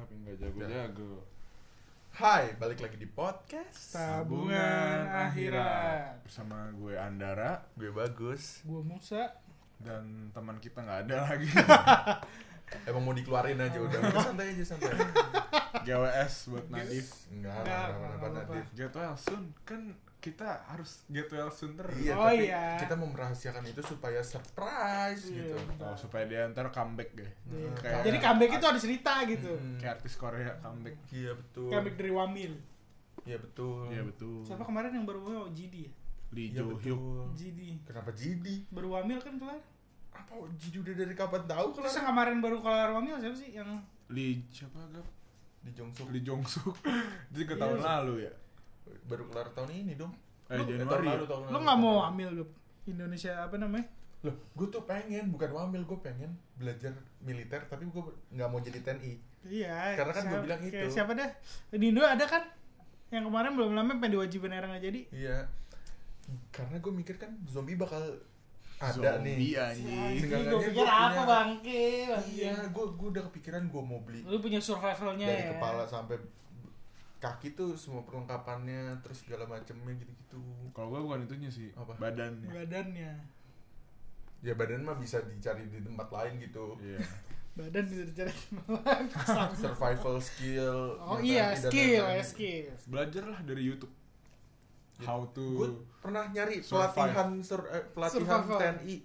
tapi nggak jago-jago. Hai, balik lagi di podcast. Tabungan akhirat. bersama gue Andara Gue bagus. Gua Musa. dan teman kita nggak ada lagi Emang mau dikeluarin aja udah. Udah santai aja santai. GWS buat Nadif. Enggak, Enggak, enggak, enggak enggak, apa-apa. Nadif. Get well soon kan kita harus get well soon terus. Iya, Oh, tapi iya. kita mau merahasiakan itu supaya surprise Iya. gitu. Oh, supaya dia ntar comeback deh. Iya. Kayak- Jadi comeback itu ada cerita gitu. Hmm. Kayak artis Korea comeback. Iya betul. Comeback dari Wamil. Iya betul. Iya betul. Siapa kemarin yang baru oh, GD ya? Lee Iya Jo Hyuk. GD. Kenapa Jidi? Baru Wamil kan kelar. Apa Jidi udah dari kapan tahu Terus kalau yang kemarin baru kelar Wamil siapa sih yang Lee siapa gap? di Jongsuk Lee Jong Suk. Itu ke Iya, tahun sih. lalu ya. Baru kelar tahun ini dong. Eh Lu- Januari. tahun ya? lalu, tahun lo lalu. nggak mau Wamil Gap? Indonesia apa namanya? Loh, gue tuh pengen bukan wamil, gue pengen belajar militer tapi gue nggak mau jadi TNI. Iya. Karena kan gua siapa- bilang itu. Siapa dah? Di Indo ada kan? Yang kemarin belum lama pengen diwajibin era nggak jadi. Iya. Karena gue mikir kan zombie bakal ada Zombie, nih. anjing. Seenggaknya Gue gua pikir apa punya- bangke? Iya, gue gue udah kepikiran gue mau beli Lu punya survivalnya dari ya. kepala sampai kaki tuh semua perlengkapannya terus segala macemnya gitu-gitu. Kalau gue bukan itunya sih, Apa? badannya. Badannya. Ya badan mah bisa dicari di tempat lain gitu. Iya. Badan bisa dicari Survival skill. Oh iya, skill ya skill. Belajarlah dari YouTube. How to gue pernah nyari Survive. pelatihan sur, eh, pelatihan Survival. TNI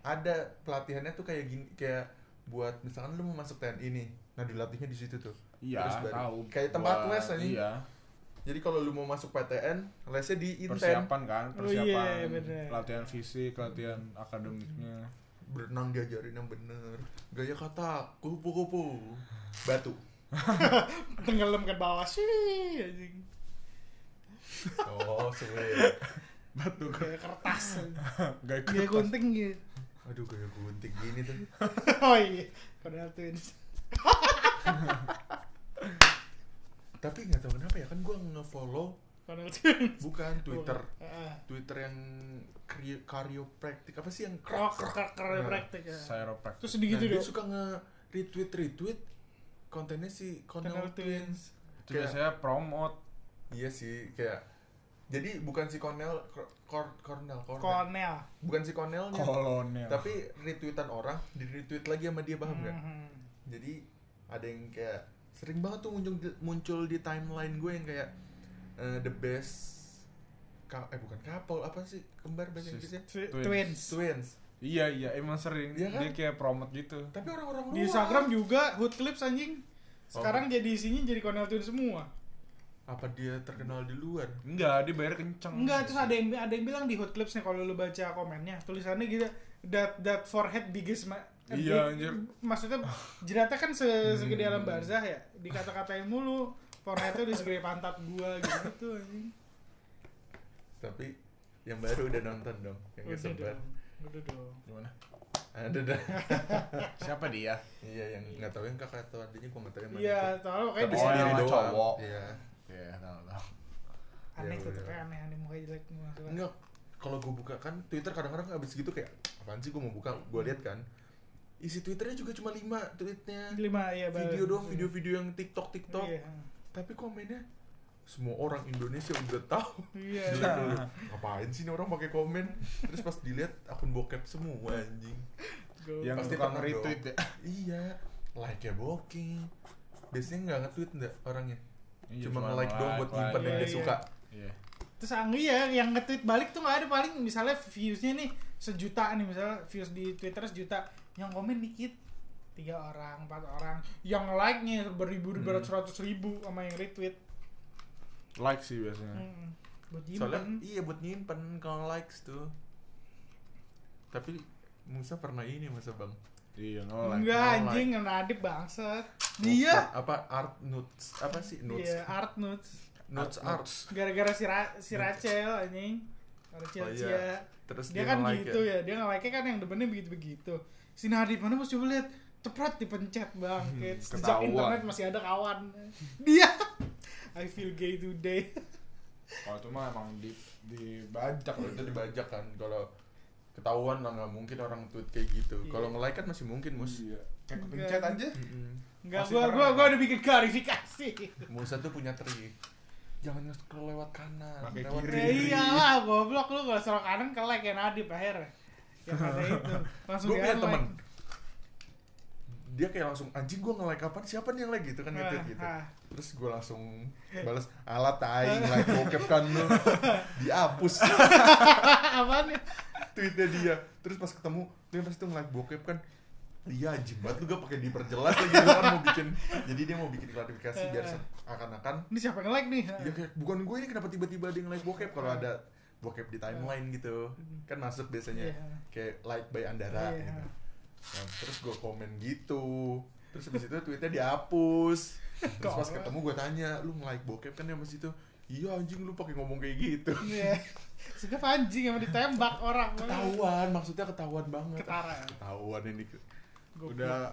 ada pelatihannya tuh kayak gini kayak buat misalkan lu mau masuk TNI nih nah dilatihnya di situ tuh Iya, tahu. kayak tempat Buat- les aja. Iya, jadi kalau lu mau masuk PTN lesnya di Inten persiapan kan, Oh, persiapan. iya, bener. latihan fisik, latihan akademiknya. berenang diajarin yang bener gaya kata kupu-kupu batu Tenggelam ke bawah sih anjing. oh suwe Batu Kayak kertas. Gak Dia kertas. gunting gitu. aduh gaya gunting gini tuh Oh iya. Padahal twins. Tapi nggak tahu kenapa ya kan gua nge-follow bukan Twitter. Twitter yang kri- karyopraktik apa sih yang kerja Nah, praktek ya. Chiropractic. Terus sedikit Nah, dia suka nge retweet retweet kontennya si Cornell Cornell Twins. Itu biasanya promote. Iya sih, kayak jadi bukan si Cornell Cor- Cor- Cornell Cornell. Cornell. Bukan si Cornellnya. Kolonel. Tapi retweetan orang di retweet lagi sama dia paham nggak? Mhm. Jadi ada yang kayak sering banget tuh muncul di, muncul di timeline gue yang kayak eh, the best ka- eh bukan couple apa sih kembar bahasa Inggrisnya Twi- Twins. Twins. twins Iya, iya, emang sering. Iya kan? Dia kayak promote gitu. tapi orang-orang Di luar. Instagram juga hood clips anjing. Sekarang Oh. jadi isinya jadi Cornell Twins semua. apa dia terkenal di luar Enggak, dia bayar kenceng. Enggak, terus ada yang ada yang bilang di hot clipsnya kalau lu baca komennya tulisannya gitu that that forehead biggest Iya, big- anjir. Maksudnya jeratnya kan se segede Hmm. alam barzah ya. Dikata-katain mulu foreheadnya udah segede pantat gua gitu gitu anjing. tapi yang baru udah nonton dong yang Udah sempat dong. Udah dong. Gimana? ada dah Siapa dia? iya yang nggak tahu yang kakak atau adiknya gua nggak tahu yang mana Iya, tahu kayak sendiri yang doang cowok. iya Iya, tahu tahu. aneh Ya tuh udah. kayak aneh-aneh mukanya jelek semua. enggak kalau gue buka kan Twitter kadang-kadang abis gitu kayak apaan sih gue mau buka gue lihat kan isi Twitternya juga cuma lima tweetnya Lima ya video doang video-video yang TikTok TikTok Iya. tapi komennya semua orang Indonesia udah tahu Iya. Dulu. ngapain sih ini orang pakai komen terus pas dilihat akun bokep semua anjing Go. Yang Pasti tukang pernah retweet ya. iya like ya bokeh biasanya nggak nge-tweet enggak orangnya Iya, cuma nge-like doang buat nyimpen yang Iya, dia iya. suka Iya. Terus ang iya yang nge-tweet balik tuh nggak ada paling misalnya viewsnya nih sejuta nih misalnya views di Twitter sejuta yang komen dikit. Tiga orang empat orang. Yang like nya beribu Hmm. beratus ratus ribu sama yang retweet. Like sih biasanya. hmm. buat soalnya nyimpen iya buat nyimpen kalau likes tuh. Tapi Musa pernah ini masa bang. Iya, no like. enggak no anjing nadip bangsat. Dia apa art notes apa sih notes iya art notes notes Art art. Gara-gara si, Ra- si Rachel anjing Rachel Oh, iya. Cia terus dia, dia, kan nge-like gitu ya, dia nge-like kan yang depannya begitu-begitu. Si Nadip mana bos coba lihat cepet dipencet bang Hmm, sejak internet masih ada kawan. Dia. I feel gay today. Kalau itu mah emang di dibajak kalau itu dibajak kan. Kalau ketahuan lah nggak mungkin orang tweet kayak gitu. Iya. kalau nge-like kan masih mungkin mus. Iya. Kayak kepencet aja. Mm-mm. Enggak, gua gua gua udah bikin klarifikasi. Musa tuh punya trik. Jangan nge-scroll lewat kanan, Pakai lewat kiri. Ya iyalah, goblok lu kalau serok kanan ke like ya Nadib akhirnya. Yang ada itu. Langsung Gue punya temen. Dia kayak langsung anjing gue nge-like apa? Siapa nih yang like gitu kan gitu. Ah. Terus gue langsung balas alat tai nge-like bokep kan lu. Dihapus Apaan ya? tweetnya dia. Terus pas ketemu dia pasti tuh nge-like bokep kan. Iya anjing banget lu gak pakai diperjelas lagi dia kan mau bikin jadi dia mau bikin klarifikasi biar akan-akan Ini siapa yang like nih? ya kayak bukan gue ini kenapa tiba-tiba dia nge-like bokep kalau ada bokep di timeline gitu kan masuk biasanya Iya. kayak like by Andara Iya. gitu. Nah, terus gue komen gitu terus habis itu tweetnya dihapus terus pas ketemu gue tanya lu nge-like bokep kan ya mas itu iya anjing lu pakai ngomong kayak gitu Iya. Sudah anjing yang ditembak orang. ketahuan maksudnya ketahuan banget Ketara. ketahuan ini Goblok. Udah-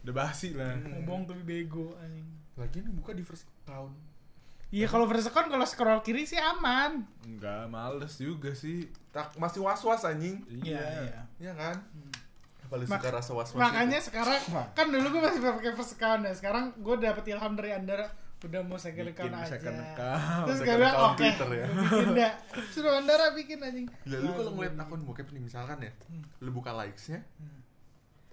Udah basi lah. Hmm. ngomong tapi bego anjing. lagi ini buka di first account Iya kalau first account kalau scroll kiri sih aman. Enggak, males juga sih. tak masih was was anjing Iya. Iya kan Hmm. apa lu Mak- suka rasa was was Makanya sekarang kan dulu gue masih pakai first account ya. Sekarang gue dapet ilham dari Andara udah mau second account aja. second account. Terus gue bilang oke, Twitter ya." bikin dah. Suruh Andara bikin anjing. Ya lu kalau ngeliat akun bokep nih misalkan ya, Hmm. lu buka likes-nya, Hmm.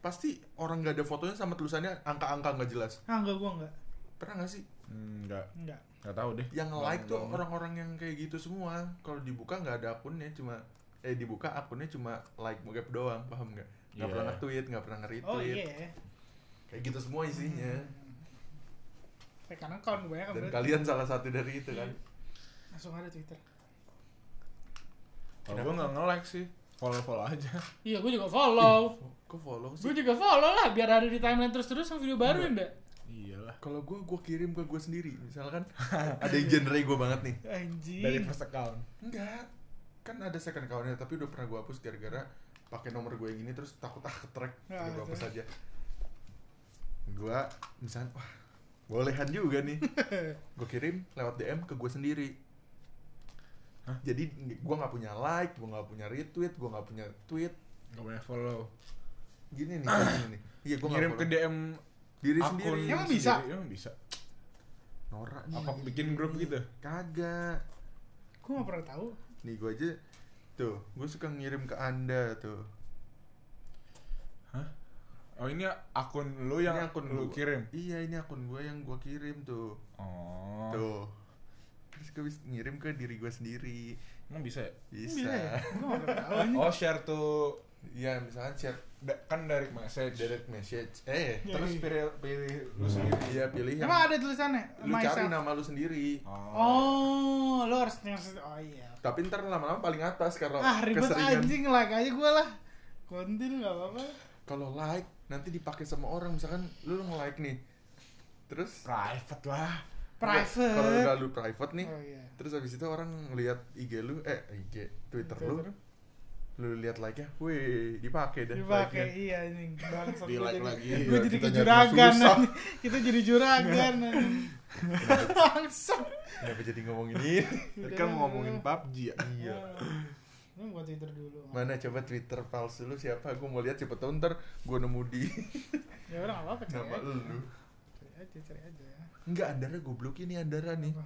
Pasti orang nggak ada fotonya sama tulisannya angka-angka nggak jelas. Ah enggak gue enggak. Pernah nggak sih? Enggak, Enggak. enggak tahu deh. Yang like tuh nggak- orang-orang yang kayak gitu semua. Kalau dibuka nggak ada akunnya, cuma eh dibuka akunnya cuma like bokep doang, paham nggak? Nggak Iya. pernah nge-tweet, nggak pernah nge-retweet. Oh iya. Kayak gitu semua isinya. Second account kebanyakan Dan berarti. kalian salah satu dari itu kan. Langsung ada Twitter. Kalau gue nggak nge-like sih. Follow-follow aja. Iya gue juga follow. Kok follow Gue sih? juga follow lah biar ada di timeline terus-terus sama video baru ya ndak? Iyalah. Kalau gue, gue kirim ke gue sendiri. Misalkan ada yang genre gue banget nih. Anjing. Dari first account. Enggak. Kan ada second account-nya tapi udah pernah gue hapus gara-gara pakai nomor gue yang ini terus takut ah ketrek. Ah, Udah gue hapus terus. aja. Gue misalnya wah bolehan juga nih. gue kirim lewat DM ke gue sendiri. Hah? Jadi gue nggak punya like, gue nggak punya retweet, gue nggak punya tweet. Gak banyak follow. Gini nih, gini nih. Iya, gue Ngirim ke DM diri akun sendiri. Emang bisa? sendiri. Emang bisa. Norak nih. Apa bikin grup gitu? Kagak. Gue gak pernah tahu. Nih gue aja tuh, gue suka ngirim ke anda tuh. Hah? Oh ini akun lu yang Ini akun lu gua. kirim? Iya ini akun gue yang gue kirim tuh. Oh. Tuh. Terus gue bisa ngirim ke diri gue sendiri. Emang bisa ya? Bisa. Tahu anjing. Oh share to Iya misalkan share da- kan direct message. direct message. Eh, Iya, Terus iya. pilih pilih lu sendiri. iya pilih yang Emang ada tulisannya? lu cari Myself. nama lu sendiri. Oh, lo harus ngasih. Oh iya. Tapi ntar lama-lama paling atas kalau Ah ribet keseringan. anjing like aja gue lah. Kontin gak apa-apa. Kalau like nanti dipakai sama orang misalkan lu nge-like nih. Terus Private lah. Private. Kalau udah lu private nih, Oh iya. terus habis itu orang ngelihat IG lu eh IG Twitter lu Twitter. lu lihat like nya wih dipakai dah Dipakai like-nya. iya anjing. Bangsat Di gue like jadi. lagi. Gue Iya, jadi kita nyari kejuragan. Kita jadi juragan. Bangsat. Kenapa jadi ngomongin ini? Tadi kan mau ngomongin PUBG ya. iya. Ini buat Twitter dulu. Mana coba Twitter palsu lu siapa? Gue mau lihat siapa tahu ntar gue nemu di Ya udah gak apa-apa nama lu. Cari aja, cari aja. Enggak, Andara goblok ini Andara nih. Apa?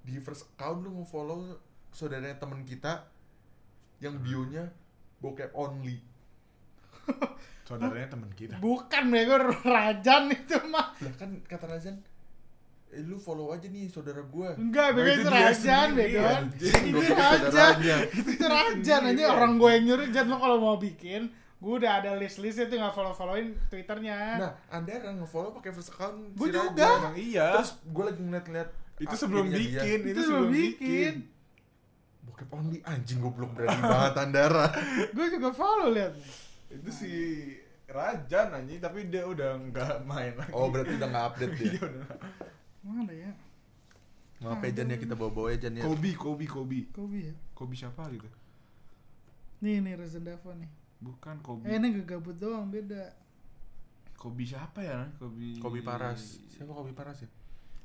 Di first account lu nge-follow saudaranya temen kita yang bionya bokep only. Saudaranya teman kita. Bukan bego Rajan itu mah. Lah kan kata Razan, eh lu follow aja nih saudara gua. Enggak, bego Nah, itu itu Rajan bego. anjing. Itu Rajan. Itu Rajan aja orang gue yang nyuruh Jan lo kalau mau bikin gue udah ada list-listnya tuh nggak follow-followin twitternya Nah, Andara nge-follow pakai first account Gua si juga. Raja. Emang iya. Terus gue lagi ngeliat-ngeliat itu sebelum bikin, itu sebelum bikin Bokep only anjing goblok berani banget Andara. gue juga follow lihat itu si Rajan anjing tapi dia udah nggak main lagi. Oh, berarti udah nggak update dia. Iya, udah. mana ya Maaf ya Jan ya kita bawa-bawa ya Jan ya. Kobi, Kobi, Kobi. Kobe ya Kobi siapa gitu? nih nih Reza Dava nih Bukan Kobi. eh ini gabut doang beda Kobi siapa ya? Kobi. Kobi Paras. Siapa Kobi Paras ya?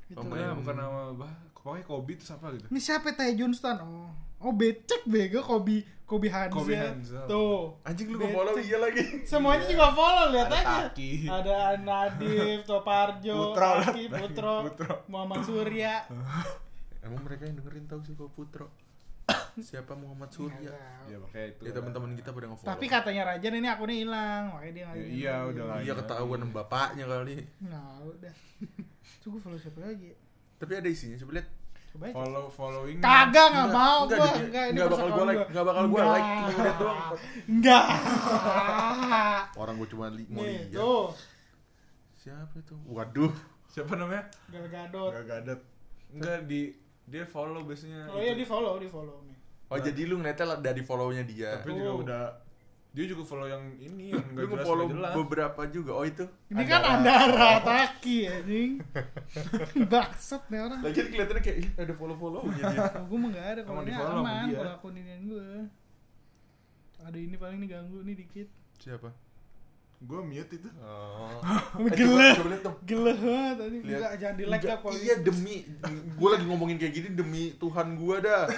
Gitu. Pemain- Nah, bukan nama bah, pokoknya Kobe itu siapa gitu. Ini siapa Tay Johnston? Oh. Oh, becek bego Kobe Kobe Hanzel. Kobe Hanzel. Tuh. Anjing lu nge-follow iya lagi. Semuanya juga follow lihat Ada aja. Taki. Ada Nadif, Toparjo, Putro, Taki. Putro, Putro. Muhammad Surya. Emang mereka yang dengerin tahu sih kok Putro. Siapa Muhammad Surya? Ya makanya itu. Ya teman-teman kita pada nge-follow. Tapi katanya Rajan ini akunnya hilang, makanya dia nggak Ya, iya, udah lah. Iya ketahuan sama bapaknya kali. Nah, udah. Coba follow siapa lagi? Tapi ada isinya coba lihat. Coba aja. Follow following. Kagak nggak mau enggak, gua, enggak ini enggak bakal gua like, enggak bakal gua like, cuma lihat doang. Enggak. Orang gua cuma li- mau lihat. Siapa itu? Waduh. Siapa namanya? Gal Gadot. Gak gadat. Enggak di dia follow biasanya. Oh itu. iya di follow, di follow nih. Oh jadi lu ngeliatnya dari follow-nya dia. Tapi juga Tuh. udah dia juga follow yang ini yang enggak jelas nggak jelas. beberapa juga. Oh itu. Ini kan Andara Taki anjing. Baksat nih orang. Lagi kelihatannya kayak "Ih, ada follow-follownya dia. Oh, gue mah gak ada kalau ini aman dia. kalau akun ini gue. Ada ini paling nih ganggu nih dikit. Siapa? Gue mute itu. Oh. Gila. Coba lihat dong. Gila banget tadi. Lihat. Enggak jangan di like Enggak, dah kalau Iya demi gue lagi ngomongin kayak gini demi Tuhan gua dah.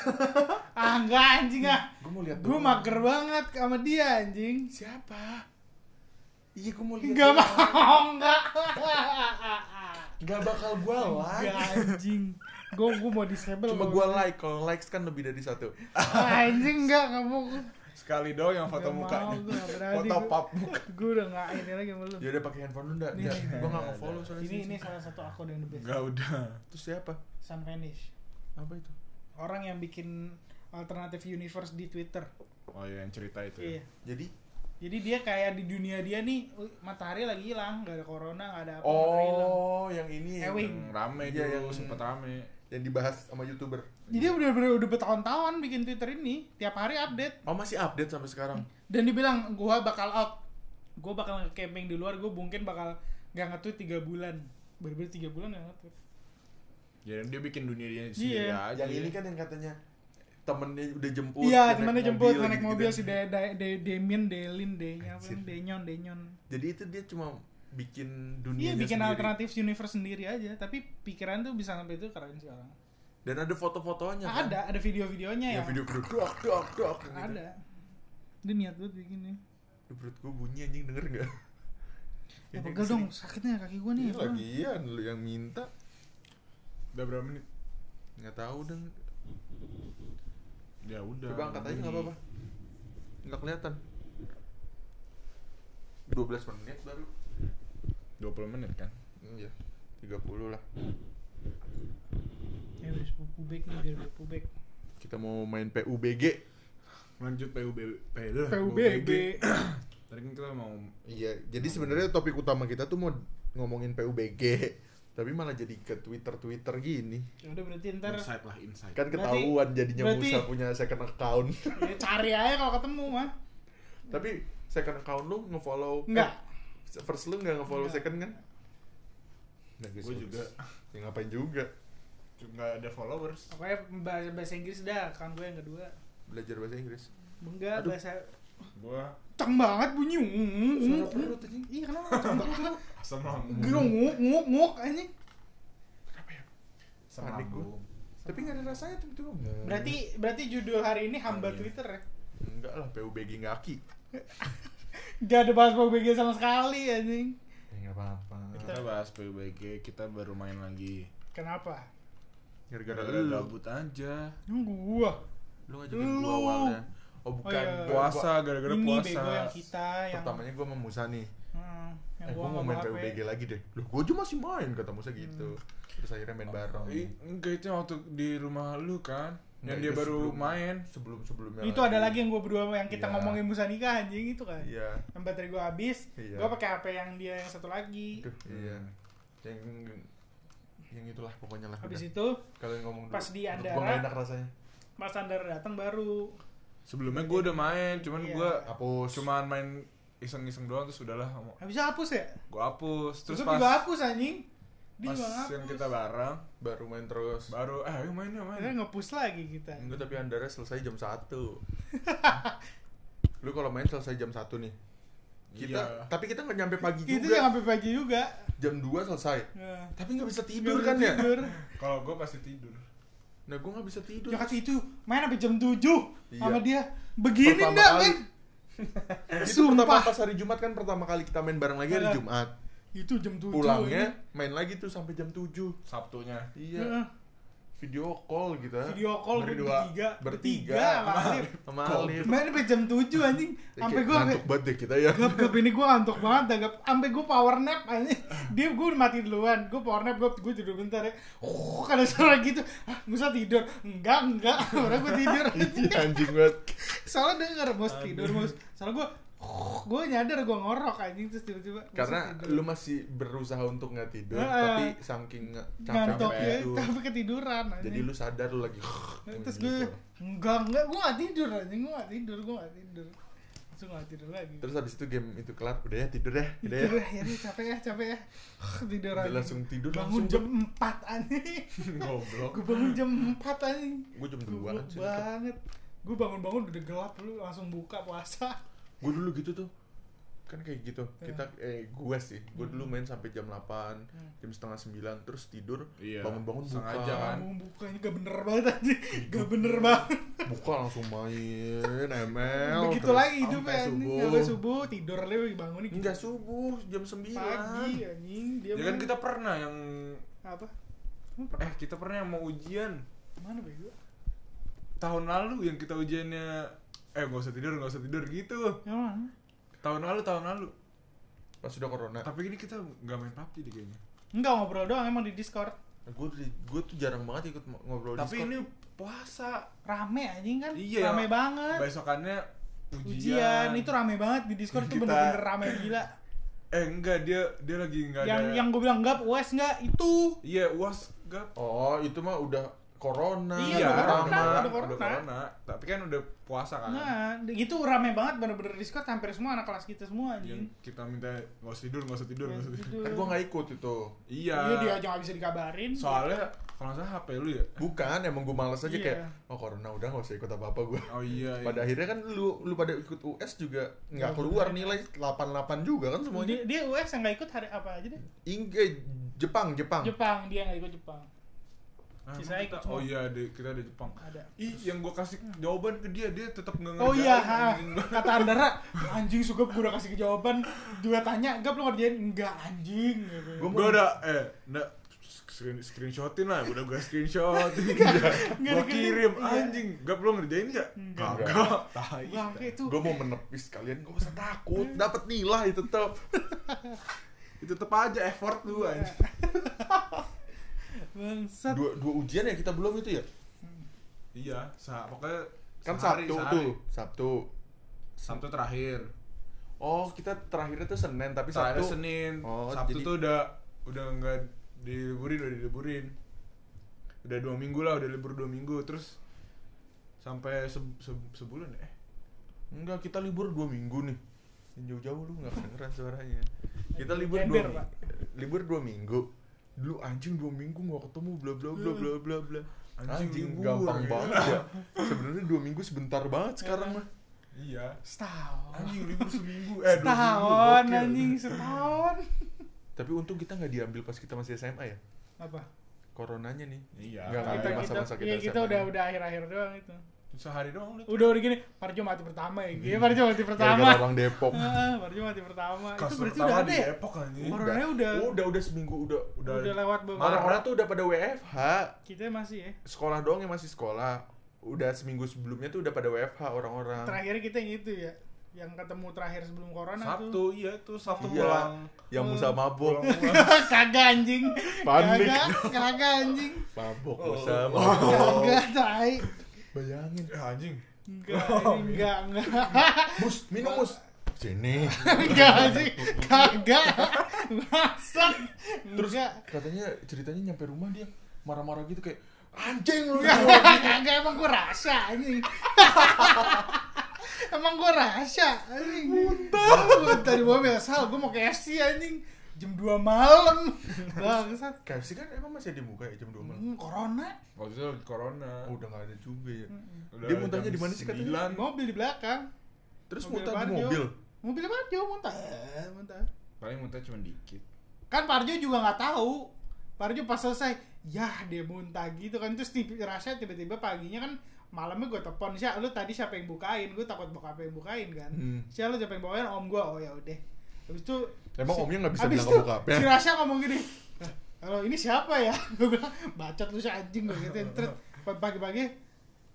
Ah enggak anjing ah. Gue mau lihat. Gue mager banget sama dia anjing. Siapa? Iya gue mau lihat. Enggak mau enggak. Nggak bakal gua like. Enggak anjing. Gue gue mau disable. Cuma gitu. like. Kalau likes kan lebih dari satu. Anjing enggak enggak mau. Sekali doang yang foto Nggak mau, mukanya. nggak Foto gua. pap muka. Gue udah enggak ini lagi sama lu. Ya udah pakai handphone lu enggak? Nih, Ya, nih, gua enggak nih. nge-follow soalnya. Ini ini salah satu akun yang the best. Enggak udah. Terus siapa? Sun Vanish. Apa itu? Orang yang bikin alternative universe di Twitter. Oh iya yang cerita itu. Iya. ya. Jadi Jadi dia kayak di dunia dia nih matahari lagi hilang, gak ada corona, gak ada apa. Oh, yang ini yang, Ewing. Yang rame Iya, dulu, yang- sempet rame. yang dibahas sama YouTuber. Jadi dia bener-bener udah bertahun-tahun bikin Twitter ini, tiap hari update. Oh, masih update sampai sekarang. Dan dia bilang, gua bakal out, gua bakal nge-camping di luar, gua mungkin bakal gak nge-tweet 3 bulan. Bener-bener 3 bulan gak nge-tweet. Ya dia bikin dunia dia sendiri Iya. aja. yang ini kan yang katanya temennya udah jemput. Iya, naik jemput, mobil naik gitu mobil kan. si De, De, De, Damien, Delin, D-nya apa, Anjir. Denyon, Denyon. Jadi itu dia cuma bikin dunia Iya, bikin alternatif universe sendiri aja, tapi pikiran tuh bisa sampai itu keren sih orang. Dan ada foto-fotonya kan? Ada, ada video-videonya Ya ya. video video dok dok dok gitu. Ada. Dia niat banget bikinnya. Duh, perut gue bunyi anjing denger nggak? Ya, pegel dong, sakitnya kaki gua nih. Ini lagian lu yang minta Udah berapa menit? nggak tahu dong. Ya udah. Coba angkat aja nggak apa-apa. Nggak kelihatan. 12 menit baru. 20 menit kan? Iya. 30 lah. Ya udah pubek nih biar udah pubek. Kita mau main PUBG. Lanjut PUB PUBG. Tadi kan kita mau Iya, jadi sebenarnya topik utama kita tuh mau ngomongin PUBG, tapi malah jadi ke Twitter-Twitter gini. Ya udah berarti ntar insight lah insight. Kan Berarti- ketahuan jadinya berarti- Musa punya second account. ya cari aja kalau ketemu mah. tapi second account lu nge-follow Enggak. eh, first lu nggak nge-follow Enggak. second kan? Nah, Gue juga. Ya ngapain juga? Nggak ada followers. Pokoknya bahasa, bahasa Inggris dah, kan gue yang kedua. Belajar bahasa Inggris. Enggak, Aduh. bahasa Gua kenceng banget bunyi. Suara perut anjing. Iya, kenapa banget? asam lambung. Gue nguk nguk nguk anjing. Asam Panik gua. lambung. Tapi nggak ada rasanya tuh tuh. Berarti berarti judul hari ini hamba Iya. Twitter ya. enggak lah PUBG ngaki. Gak ada bahas PUBG sama sekali anjing. Ya enggak apa-apa. Kita bahas PUBG, kita baru main lagi. Kenapa? Gara-gara lu. gabut aja. Gua. Lu ngajakin Lu. gua awalnya. Oh bukan. Oh, iya. Puasa gara-gara Ini puasa. bego yang kita yang Pertamanya gua sama Musa nih. Hmm, yang eh gua gua mau main. PUBG lagi deh. Loh gua aja masih main kata Musa gitu. Terus akhirnya main bareng. Enggak itu waktu di rumah lu kan. Yang dia baru sebelum- main. Sebelum sebelumnya. Itu ada lagi yang gua berdua yang kita Iya. ngomongin Musa nikah anjing itu kan. Iya. Yang baterai gua habis, Iya. gua pakai HP yang dia yang satu lagi. Aduh, iya. Yang yang itulah pokoknya lah. Habis udah. itu kalian ngomong dulu. pas di Andara- enak rasanya. Mas Andar datang baru. Sebelumnya gua udah main, cuman Iya. gua Hapus. cuman main iseng-iseng doang terus udahlah Habis hapus ya? gua hapus terus Terus pas juga hapus anjing. Dia pas juga ngapus. yang kita bareng baru main terus. baru eh ayo main ya main nge-push lagi kita. Enggak tapi Andara selesai jam 1 Lu kalau main selesai jam 1 nih kita Iya. tapi kita nggak nyampe pagi itu juga yang sampai pagi juga jam 2 selesai Nah, tapi nggak bisa tidur bisa kan ya tidur. Kalau gue pasti tidur. nah gue nggak bisa tidur Jakarta itu main sampai jam 7 Iya. sama dia begini enggak men itu pertama pas hari Jumat kan pertama kali kita main bareng lagi hari Heeh. Jumat itu jam 7 pulangnya main lagi tuh sampai jam 7 Sabtunya. iya Heeh. Video call kita video call Berdua. bertiga bertiga sama Alif. sama Alif. Main sampai jam 7 anjing. Sampai Kayak gua ngantuk banget deh kita ya. Gap, gap ini gue ngantuk banget dah, gap. Sampai gue power nap aja Dia gue mati duluan. Gue power nap, gue gue tidur bentar ya. Oh, kada suara gitu. Ah, Gue usah tidur. Enggak, enggak. Orang gue tidur Iya, anjing. banget. Soalnya denger bos tidur bos Soalnya gue oh, Gue nyadar gue ngorok anjing Terus tiba-tiba karena lu masih berusaha untuk nggak tidur Heeh. tapi saking Ngantuk ya itu Tapi ketiduran anjing. jadi lu sadar lu lagi Terus gitu. gue Enggak, enggak Gue gak tidur anjing Gue gak tidur Gue gak tidur. Langsung gak tidur lagi. Terus habis itu game itu kelar udah ya tidur deh udah ya. Tidur ya, ya, capek ya, capek ya. Tidur Udah anjing. langsung tidur Bangun langsung jam 4 anjing. Goblok. gue bangun jam 4 anjing. Gue jam dua banget. Gue bangun-bangun udah gelap dulu langsung buka puasa gue dulu gitu tuh. Kan kayak gitu. Ya. kita eh gue sih. Gue dulu Hmm. main sampai jam 8 jam setengah 9 terus tidur Iya. bangun-bangun buka. Sengaja kan. bangun bukanya gak bener banget anjing. Gak bener banget. Buka langsung main ML begitu terus lagi hidupnya subuh. Sampai subuh tidur lagi bangun nih enggak subuh jam 9 pagi anjing. Dia Ya kan kita pernah yang apa? Eh kita pernah yang mau ujian. Mana bego? Tahun lalu yang kita ujiannya eh gak usah tidur gak usah tidur gitu. Mana tahun lalu tahun lalu. Pas sudah corona. Tapi ini kita nggak main PUBG deh kayaknya. Enggak ngobrol doang emang di discord. Gue gue tuh jarang banget ikut ngobrol tapi Discord. ini puasa. Rame anjing kan? Iya, rame banget. Besokannya ujian, ujian. Itu rame banget di discord tuh bener-bener rame gila. Eh enggak dia dia lagi nggak yang ada yang gue bilang enggak uas enggak itu. Iya uas gap. Oh itu mah udah corona Iya, udah udah pertama. corona, udah udah corona. corona. tapi kan udah puasa kan Nah, gitu rame banget bener-bener Discord hampir semua anak kelas kita semua yang anjing. kita minta nggak usah tidur nggak usah tidur nggak usah tidur kan gue nggak ikut itu iya Iya dia aja gak bisa dikabarin. soalnya kalau nggak salah HP lu ya bukan emang gue males aja Iya. kayak oh corona udah nggak usah ikut apa apa gue oh iya, iya. pada akhirnya kan lu lu pada ikut US juga nggak Nggak keluar bener. nilai 88 juga kan semuanya dia, dia US yang gak ikut hari apa aja deh? Inge Jepang Jepang Jepang dia gak ikut Jepang. Ah, Sisanya kita- ikut semua. oh iya di- kita ada Jepang Ada. ih yang gua kasih jawaban ke dia dia tetap nggak Oh ngerjain, iya, ha. kata Andara, anjing suka gue udah kasih jawaban, juga tanya, gak lu ngerjain? Enggak anjing. Gitu. Gua gua udah eh nggak screen screenshotin lah udah gua screenshotin gua dikasih. kirim Iya. anjing gak perlu ngerjain nggak Enggak. kagak tai gue mau menepis kalian gak usah takut dapat nilai tetap itu tetep aja effort lu Iya. anjing Bangsat. dua dua ujian ya kita belum itu ya? Iya sa pokoknya kan sehari, Sabtu sehari. tuh Sabtu. Sabtu terakhir. Oh kita terakhirnya tuh Senin tapi terakhir Sabtu Senin. Oh, Sabtu jadi- tuh udah udah nggak diliburin udah diliburin. Udah dua minggu lah udah libur dua minggu. Terus sampai se se- sebulan ya? Eh enggak kita libur dua minggu nih. Jauh-jauh lu nggak kedengeran suaranya. Kita libur dua libur dua minggu dulu anjing dua minggu nggak ketemu bla bla bla bla bla bla Anjing anjing, libur, gampang ya. banget ya sebenarnya dua minggu sebentar banget sekarang mah iya Setahun. anjing libur seminggu eh dua minggu Setahun gokil. anjing, setahun. tapi untung kita nggak diambil pas kita masih SMA ya Apa? coronanya nih iya Nggak, kita, kita, masa-masa kita iya, kita SMA. udah udah akhir-akhir doang itu. Sehari doang lu Udah udah gini, Parjo mati pertama ya. Iya, Parjo mati gara-gara pertama. orang Depok Heeh, Parjo mati pertama. Itu Kelas berarti pertama udah ada ya? Depok anjing Coronanya udah udah udah seminggu udah udah, udah lewat beberapa. orang-orang tuh udah pada WFH Kita masih ya. sekolah doang yang masih sekolah udah seminggu sebelumnya tuh udah pada WFH orang-orang Terakhir kita yang itu ya. Yang ketemu terakhir sebelum corona Sabtu tuh. iya itu Sabtu Iya. pulang yang. Musa mabok Kagak anjing. Panik. Kagak, kagak anjing. mabok Oh. Musa mabok Kagak tai. Bayangin eh anjing Enggak, Oh, enggak, enggak. mus minum mus sini Enggak anjing. Kagak. Masak. terus Enggak. katanya ceritanya nyampe rumah dia marah-marah gitu kayak anjing lu Kagak emang gua rasa anjing. emang gua rasa anjing. Muntah. Tadi gua biasa, gua mau ke FC anjing. Jam 2 malam. Bangsat. KFC kan emang masih dibuka ya jam 2 malam? Hmm, corona. waktu itu lagi corona. Oh, udah gak ada juga ya? Udah Dia muntahnya di mana sih katanya? Mobil di belakang. terus Mobil muntah di mobil? Mobilnya Parjo muntah. Muntah. Paling muntah cuma dikit. kan Parjo juga nggak tahu. Parjo pas selesai ya dia muntah gitu kan. Terus tiba rasa tiba-tiba paginya kan malamnya gue telepon sih lu tadi siapa yang bukain? Gue takut bokap yang bukain kan. Hmm. sih lu siapa yang bukain om gue oh ya udah habis itu Emang si- omnya nggak bisa bilang itu ke bokapnya? si Rasya ngomong gini "Lah, kalau ini siapa ya? Gue bilang bacot lu si anjing gue gitu. Terus pagi-pagi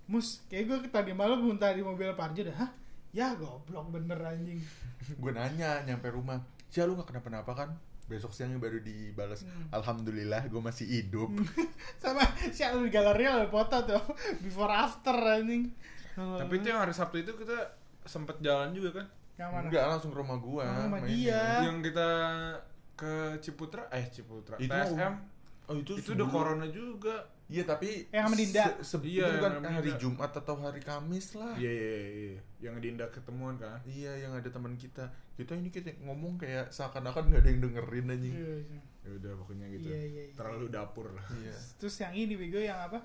mus kayak gue tadi malam muntah di mobil Parjo dah. Hah? Ya goblok bener anjing. Gue nanya nyampe rumah Cia lu gak kenapa-napa kan? Besok siangnya baru dibalas Hmm. alhamdulillah gue masih hidup. Sama si lu di galeri ada foto tuh before after anjing. Tapi itu yang hari Sabtu itu kita sempet jalan juga kan? Yang mana enggak langsung ke rumah gue Oh, sama dia. Yang kita ke Ciputra, eh Ciputra, Itu TSM. oh itu Itu udah corona juga. iya tapi Yang sama Dinda. se- se- Iya, itu kan hari Dinda. Jumat atau hari Kamis lah Iya iya iya. Yang Dinda ketemuan kan. Iya yang ada teman kita kita ini kita ngomong kayak seakan-akan nggak ada yang dengerin anjing Iya, iya. Ya udah pokoknya gitu. Iya, iya, iya. Terlalu dapur lah. iya terus yang ini bego yang apa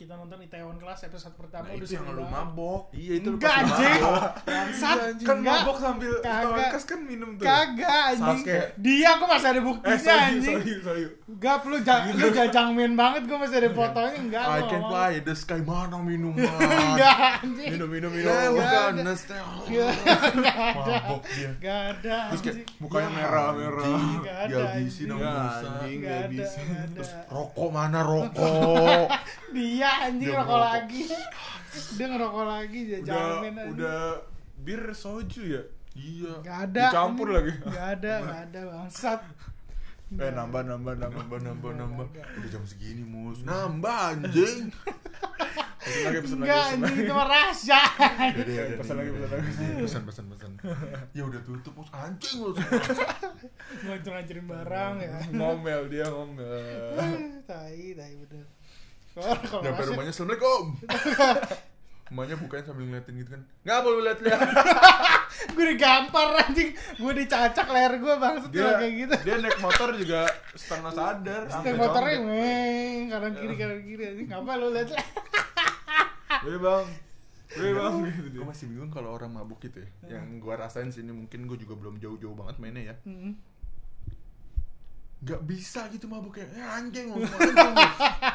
kita nonton Itaewon Class episode pertama Nah, udah itu yang lu banget. mabok. iya itu enggak anjing bangsat Kan enggak mabok sambil Kagak. Kagak. kas kan minum tuh. kagak anjing dia aku masih ada Eh, buktinya sorry, anjing sorry, sorry. Gap lu ja lu jajangmin banget gue masih ada fotonya enggak I can nggak mau. fly the sky mana minuman enggak anjing Minum, minum, minum. Nggak bukan ada. Nestle. Nggak ada. Mabok dia. Gak ada Terus kayak mukanya merah, merah. Anjing, Nggak ada, Ya, ada, bisa. nggak ada. Rokok mana rokok? Dia anjing Dia rokok ngerokok. lagi. Dia ngerokok lagi dia Udah anjing. udah bir soju ya. iya. Gak ada. Dicampur anjing. lagi. Gak ada, gak ada bangsat. Eh nambah nambah nambah. Nambah nambah nambah. Udah jam segini mus. Nambah anjing. Pesen lagi pesen lagi. Enggak anjing lagi. itu mah yaudah, Pesan lagi, pesan lagi. Pesan pesan pesan. Ya udah tutup mus anjing lu. Ngancur ngancurin barang ya. Ngomel dia ngomel. tai, tai bener. Nyampe rumahnya assalamualaikum. Emaknya bukain sambil ngeliatin gitu kan. Nggak boleh lihat-lihat. gue digampar anjing. Gue dicacak leher gue bangsat Dia kayak gitu. dia naik motor juga setengah sadar. Sampai motornya meng kanan kiri kanan kiri anjing. Ngapa lu lihat Weh bang. Weh bang gitu dia. Gue masih bingung kalau orang mabuk gitu ya. Yang gue rasain sini mungkin gue juga belum jauh-jauh banget mainnya ya. Mm-mm. Gak bisa gitu mabuk kayak ya anjing ngomong anjing lu.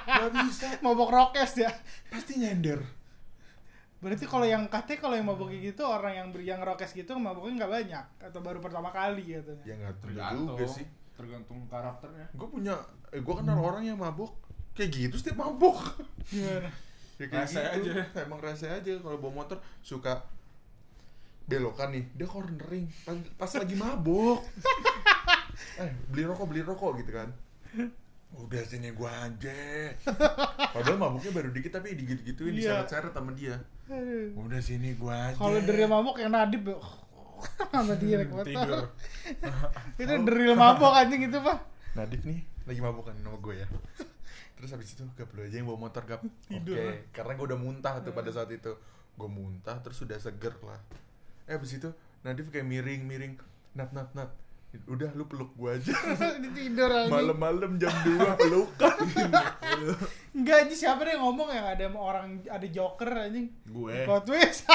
Gak bisa. Mabok rokes ya. Pasti nyender. Berarti kalau yang katanya kalau yang kayak gitu orang yang beri yang rokes gitu maboknya nggak banyak atau baru pertama kali katanya. Ya nggak tentu juga sih. Tergantung karakternya. Gue punya, eh gue kenal orang yang mabuk kayak gitu setiap mabuk. Gimana? ya kayak Rese gitu. aja. Emang rese aja kalau bawa motor suka belokan nih, dia cornering pas, pas lagi mabuk. eh, beli rokok, beli rokok gitu kan. Udah sini gua aja. Padahal mabuknya baru dikit tapi digit-gituin, Iya. diseret-seret sama dia. Udah sini gua aja. Kalau dari mabok yang nadib ya. sama dia naik motor. Tidur. itu drill mabok anjing itu pak. Nadif nih lagi mabuk kan sama gue ya. Terus habis itu gap lu aja yang bawa motor gap. Oke, Tidur. karena gue udah muntah tuh pada saat itu. Gue muntah terus udah seger lah. Eh habis itu Nadif kayak miring-miring. Nat nat nat. Udah lu peluk gue aja. Tidur anjing. Malam-malam jam 2 pelukan. Enggak anjing siapa deh yang ngomong yang ada orang ada joker anjing. Gue. Plot twist.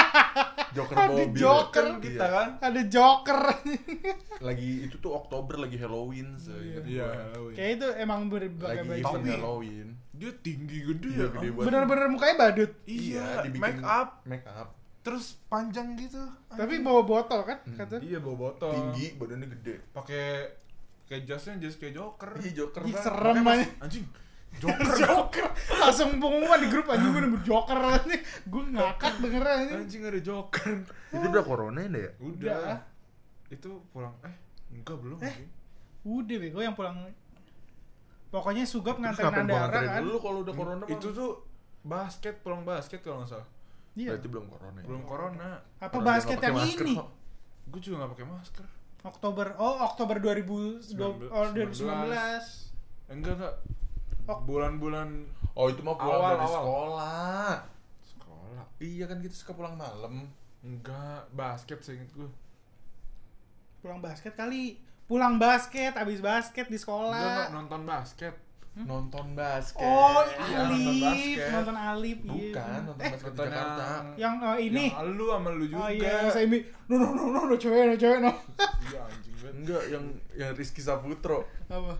Joker Ada bir. Joker kita Iya. kan. ada joker. Lagi itu tuh Oktober lagi Halloween. seingat Iya. gua. Halloween. Kayak itu emang ber- pakai Lagi event Tapi- Halloween. Dia tinggi gede Iya, ya. gede banget. Bener-bener mukanya badut. Iya, dibikin make up Make up. Terus panjang gitu. Tapi bawa botol kan Hmm. kata. Iya bawa botol. Tinggi, badannya gede. Pakai kayak jasnya jas kayak Joker. Ih, Joker Ih, banget. serem banget. Anjing. Joker. Joker langsung pengumuman di grup anjing gue nemu Joker anjing gue ngakak denger anjing Anjing ada Joker. Itu udah corona ya? Udah. Udah. Itu pulang eh enggak belum Eh, sih. udah bego yang pulang pokoknya sugap nganterin Andara kan lu kalau udah corona itu tuh basket pulang basket kalau nggak salah. Iya Berarti belum corona ya? Belum corona. apa Orang basket yang masker ini kok. Gue juga nggak pakai masker. Oktober oh Oktober 2020 oh 2019 Eh, Enggak enggak. Oh. Bulan-bulan Oh itu mau pulang Awal, dari awal. sekolah. sekolah. Iya kan kita suka pulang malam. Enggak, basket seinget gue. pulang basket kali pulang basket abis basket di Enggak, enggak sekolah nonton basket. Nonton basket Oh, nonton Alip, basket. nonton Alip. iya. bukan nonton Eh, basket di Nonton Jakarta yang eh, ini. Yang lu sama lu juga. Oh iya, saya mi. No no no no, no cewek, no cewek, no. Iya anjing banget. enggak yang yang Rizky Saputro Apa?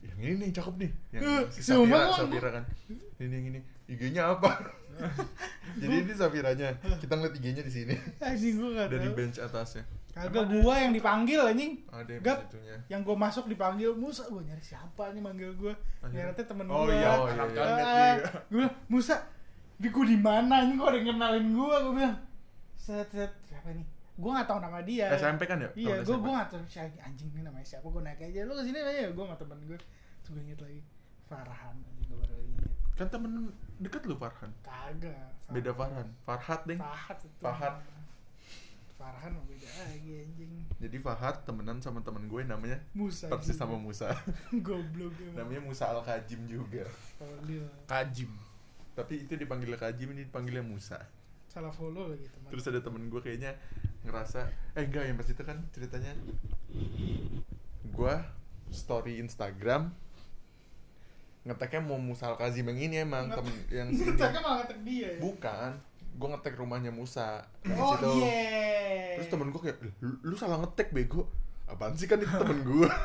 yang ini nih cakep nih yang Eh, si sumpah Safira gua- Safira kan ini yang ini IG-nya apa jadi ini Safiranya kita ngeliat IG-nya di sini Anjing gua enggak dari bench atasnya Kagak gua yang dipanggil anjing. ada yang Gap. Yang gua masuk dipanggil Musa, gua nyari siapa nih manggil gua. Ternyata temen Oh gua. iya, Oh, anak iya, nih. Gua bilang, Musa, di gua di mana ini kok ada yang kenalin gua, gua bilang. Set set siapa nih? Gua gak tahu nama dia. SMP kan ya Iya, gua gua gak tahu siapa anjing ini namanya siapa. Gua naik aja. Lu ke sini aja, gua sama temen gua. Terus gua inget lagi Farhan anjing gua baru inget. kan temen deket lu Farhan Kagak. beda Farhan Farhat deh Fahad itu. Farhan mah beda lagi anjing. jadi Fahad temenan sama temen gue namanya Musa. persis juga. sama Musa Goblok emang. namanya Musa Al Kajim juga. Kajim. tapi itu dipanggilnya Kajim ini dipanggilnya Musa Salah follow lagi teman. terus ada temen gue kayaknya ngerasa eh enggak yang pas itu kan ceritanya gue story Instagram ngeteknya mau Musa Al Kazim yang ini emang temen yang kan malah ngetek dia ya. bukan gue ngetek rumahnya Musa Oh situ. iya. terus temen gue kayak lu, lu salah ngetek bego apaan sih kan itu temen gue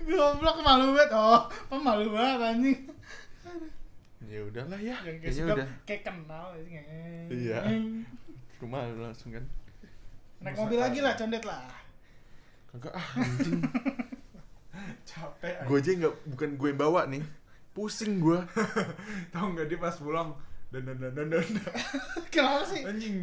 Goblok malu banget. Oh, pemalu banget anjing. ya udahlah ya suka udah kayak kenal anjing. Iya. rumah lu langsung kan Naik Musa mobil lagi lah condet lah. kagak ah anjing Capek. gue aja nggak bukan gue yang bawa nih pusing gue Tahu nggak dia pas pulang dan dan dan dan dan Kenapa sih? anjing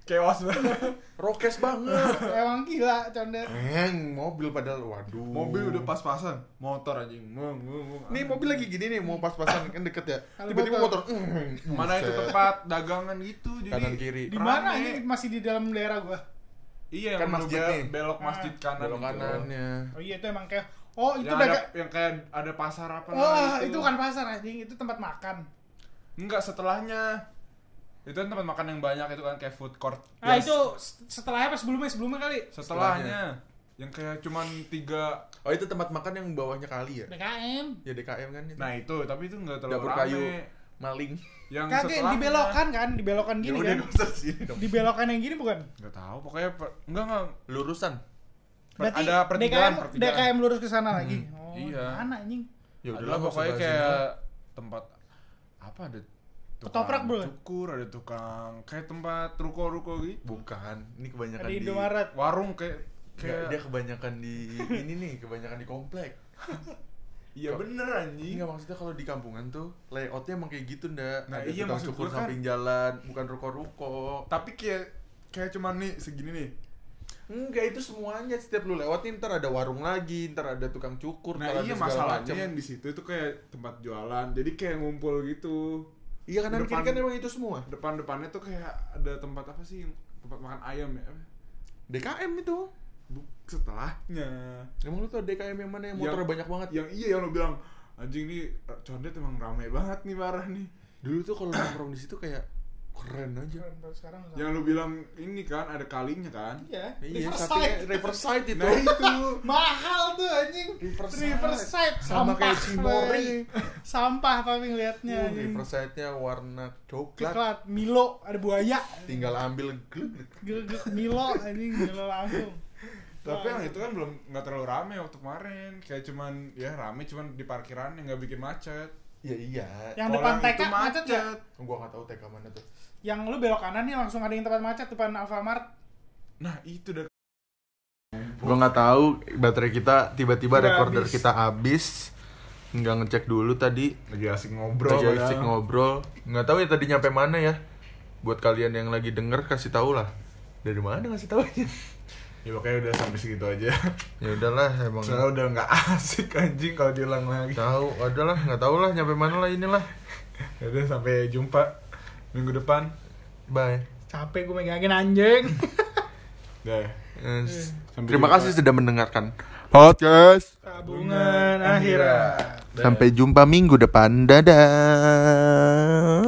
chaos banget. rokes banget Emang gila condet. Eng, mobil padahal waduh Mobil udah pas-pasan, motor anjing. Mung, mung, mung. nih mobil lagi gini nih mau pas-pasan kan deket ya tiba-tiba motor. motor, mm, Mana itu tempat dagangan gitu jadi Kanan kiri. Di mana ini masih di dalam daerah gua. Iya, Kan masjid nih. belok Ah. masjid kanan. belok itu. kanannya Oh iya itu emang kayak Oh itu yang daga ada yang kayak ada pasar apa Oh namanya itu kan pasar anjing, itu tempat makan. Enggak, setelahnya. Itu kan tempat makan yang banyak itu kan kayak food court. Ah Yes. itu setelahnya pas sebelumnya sebelumnya kali. setelahnya. Yang kayak cuman tiga oh itu tempat makan yang bawahnya kali ya BKM. ya DKM kan itu Nah itu, tapi itu enggak terlalu dapur rame. kayu maling Yang Kagak setelahnya dibelokan kan, dibelokan ya gini udah kan. nggak usah sini dong Dibelokan yang gini bukan? Enggak tahu, pokoknya per, enggak enggak lurusan Per- ada pertigaan, DKM, pertigaan. DKM lurus ke sana lagi. Oh, iya. Mana anjing? ya Adalah udahlah nggak pokoknya kayak tempat apa ada Ketoprak, bro. cukur ada tukang kayak tempat ruko-ruko gitu? Bukan ini kebanyakan Ada di Indomaret. warung kayak Nggak, kayak dia kebanyakan di ini nih kebanyakan di komplek. Iya bener anjing. Enggak maksudnya kalau di kampungan tuh layoutnya emang kayak gitu ndak Nah, ada iya, tukang cukur kan- samping jalan bukan ruko-ruko. Tapi kayak kayak cuman nih segini nih enggak itu semuanya. Setiap lu lewat nih ntar ada warung lagi ntar ada tukang cukur nah iya ada masalahnya macem. yang di situ itu kayak tempat jualan. Jadi kayak ngumpul gitu. Iya kanan kiri kan emang itu semua. depan depannya tuh kayak ada tempat apa sih tempat makan ayam ya? DKM itu. Setelahnya. Emang lu tau DKM yang mana? Yang motornya Yang- banyak banget. yang iya yang lo bilang anjing nih condet emang rame banget nih parah nih. Dulu tuh kalau nongkrong di situ kayak keren aja sekarang yang lu bilang ini kan ada kalinya kan Iya, iya Riverside. tapi Riverside itu nah itu mahal tuh anjing. Riverside. Riverside. Sama kayak Cimory. Sampah tapi ngelihatnya. Uh, anjing. Riverside-nya warna coklat Coklat, Milo, ada buaya. tinggal ambil gluk Gelek Milo anjing Milo langsung. tapi yang itu kan belum nggak terlalu rame waktu kemarin kayak cuman ya rame cuman di parkiran yang nggak bikin macet ya iya Yang depan TK itu macet ya? gua nggak tahu TK mana tuh Yang lu belok kanan nih langsung ada yang tempat macet depan Alfamart. nah itu udah Gua nggak tahu baterai kita tiba-tiba recorder habis. kita habis. Nggak ngecek dulu tadi. lagi asik ngobrol Lagi padahal. asik ngobrol. Nggak tahu ya tadi nyampe mana ya. Buat kalian yang lagi denger kasih tahu lah. Dari mana ngasih tahu aja. Ya pokoknya udah sampai segitu aja Ya udahlah emang. soalnya udah nggak asik anjing kalau diulang lagi Tahu, adalah nggak tahu lah nyampe mana lah inilah. ya udah sampai jumpa minggu depan Bye. Capek gue megangin anjing. Dah. Yes. Sampai Terima jumpa. kasih sudah mendengarkan podcast. Tabungan akhirat. Sampai jumpa minggu depan. Dadah.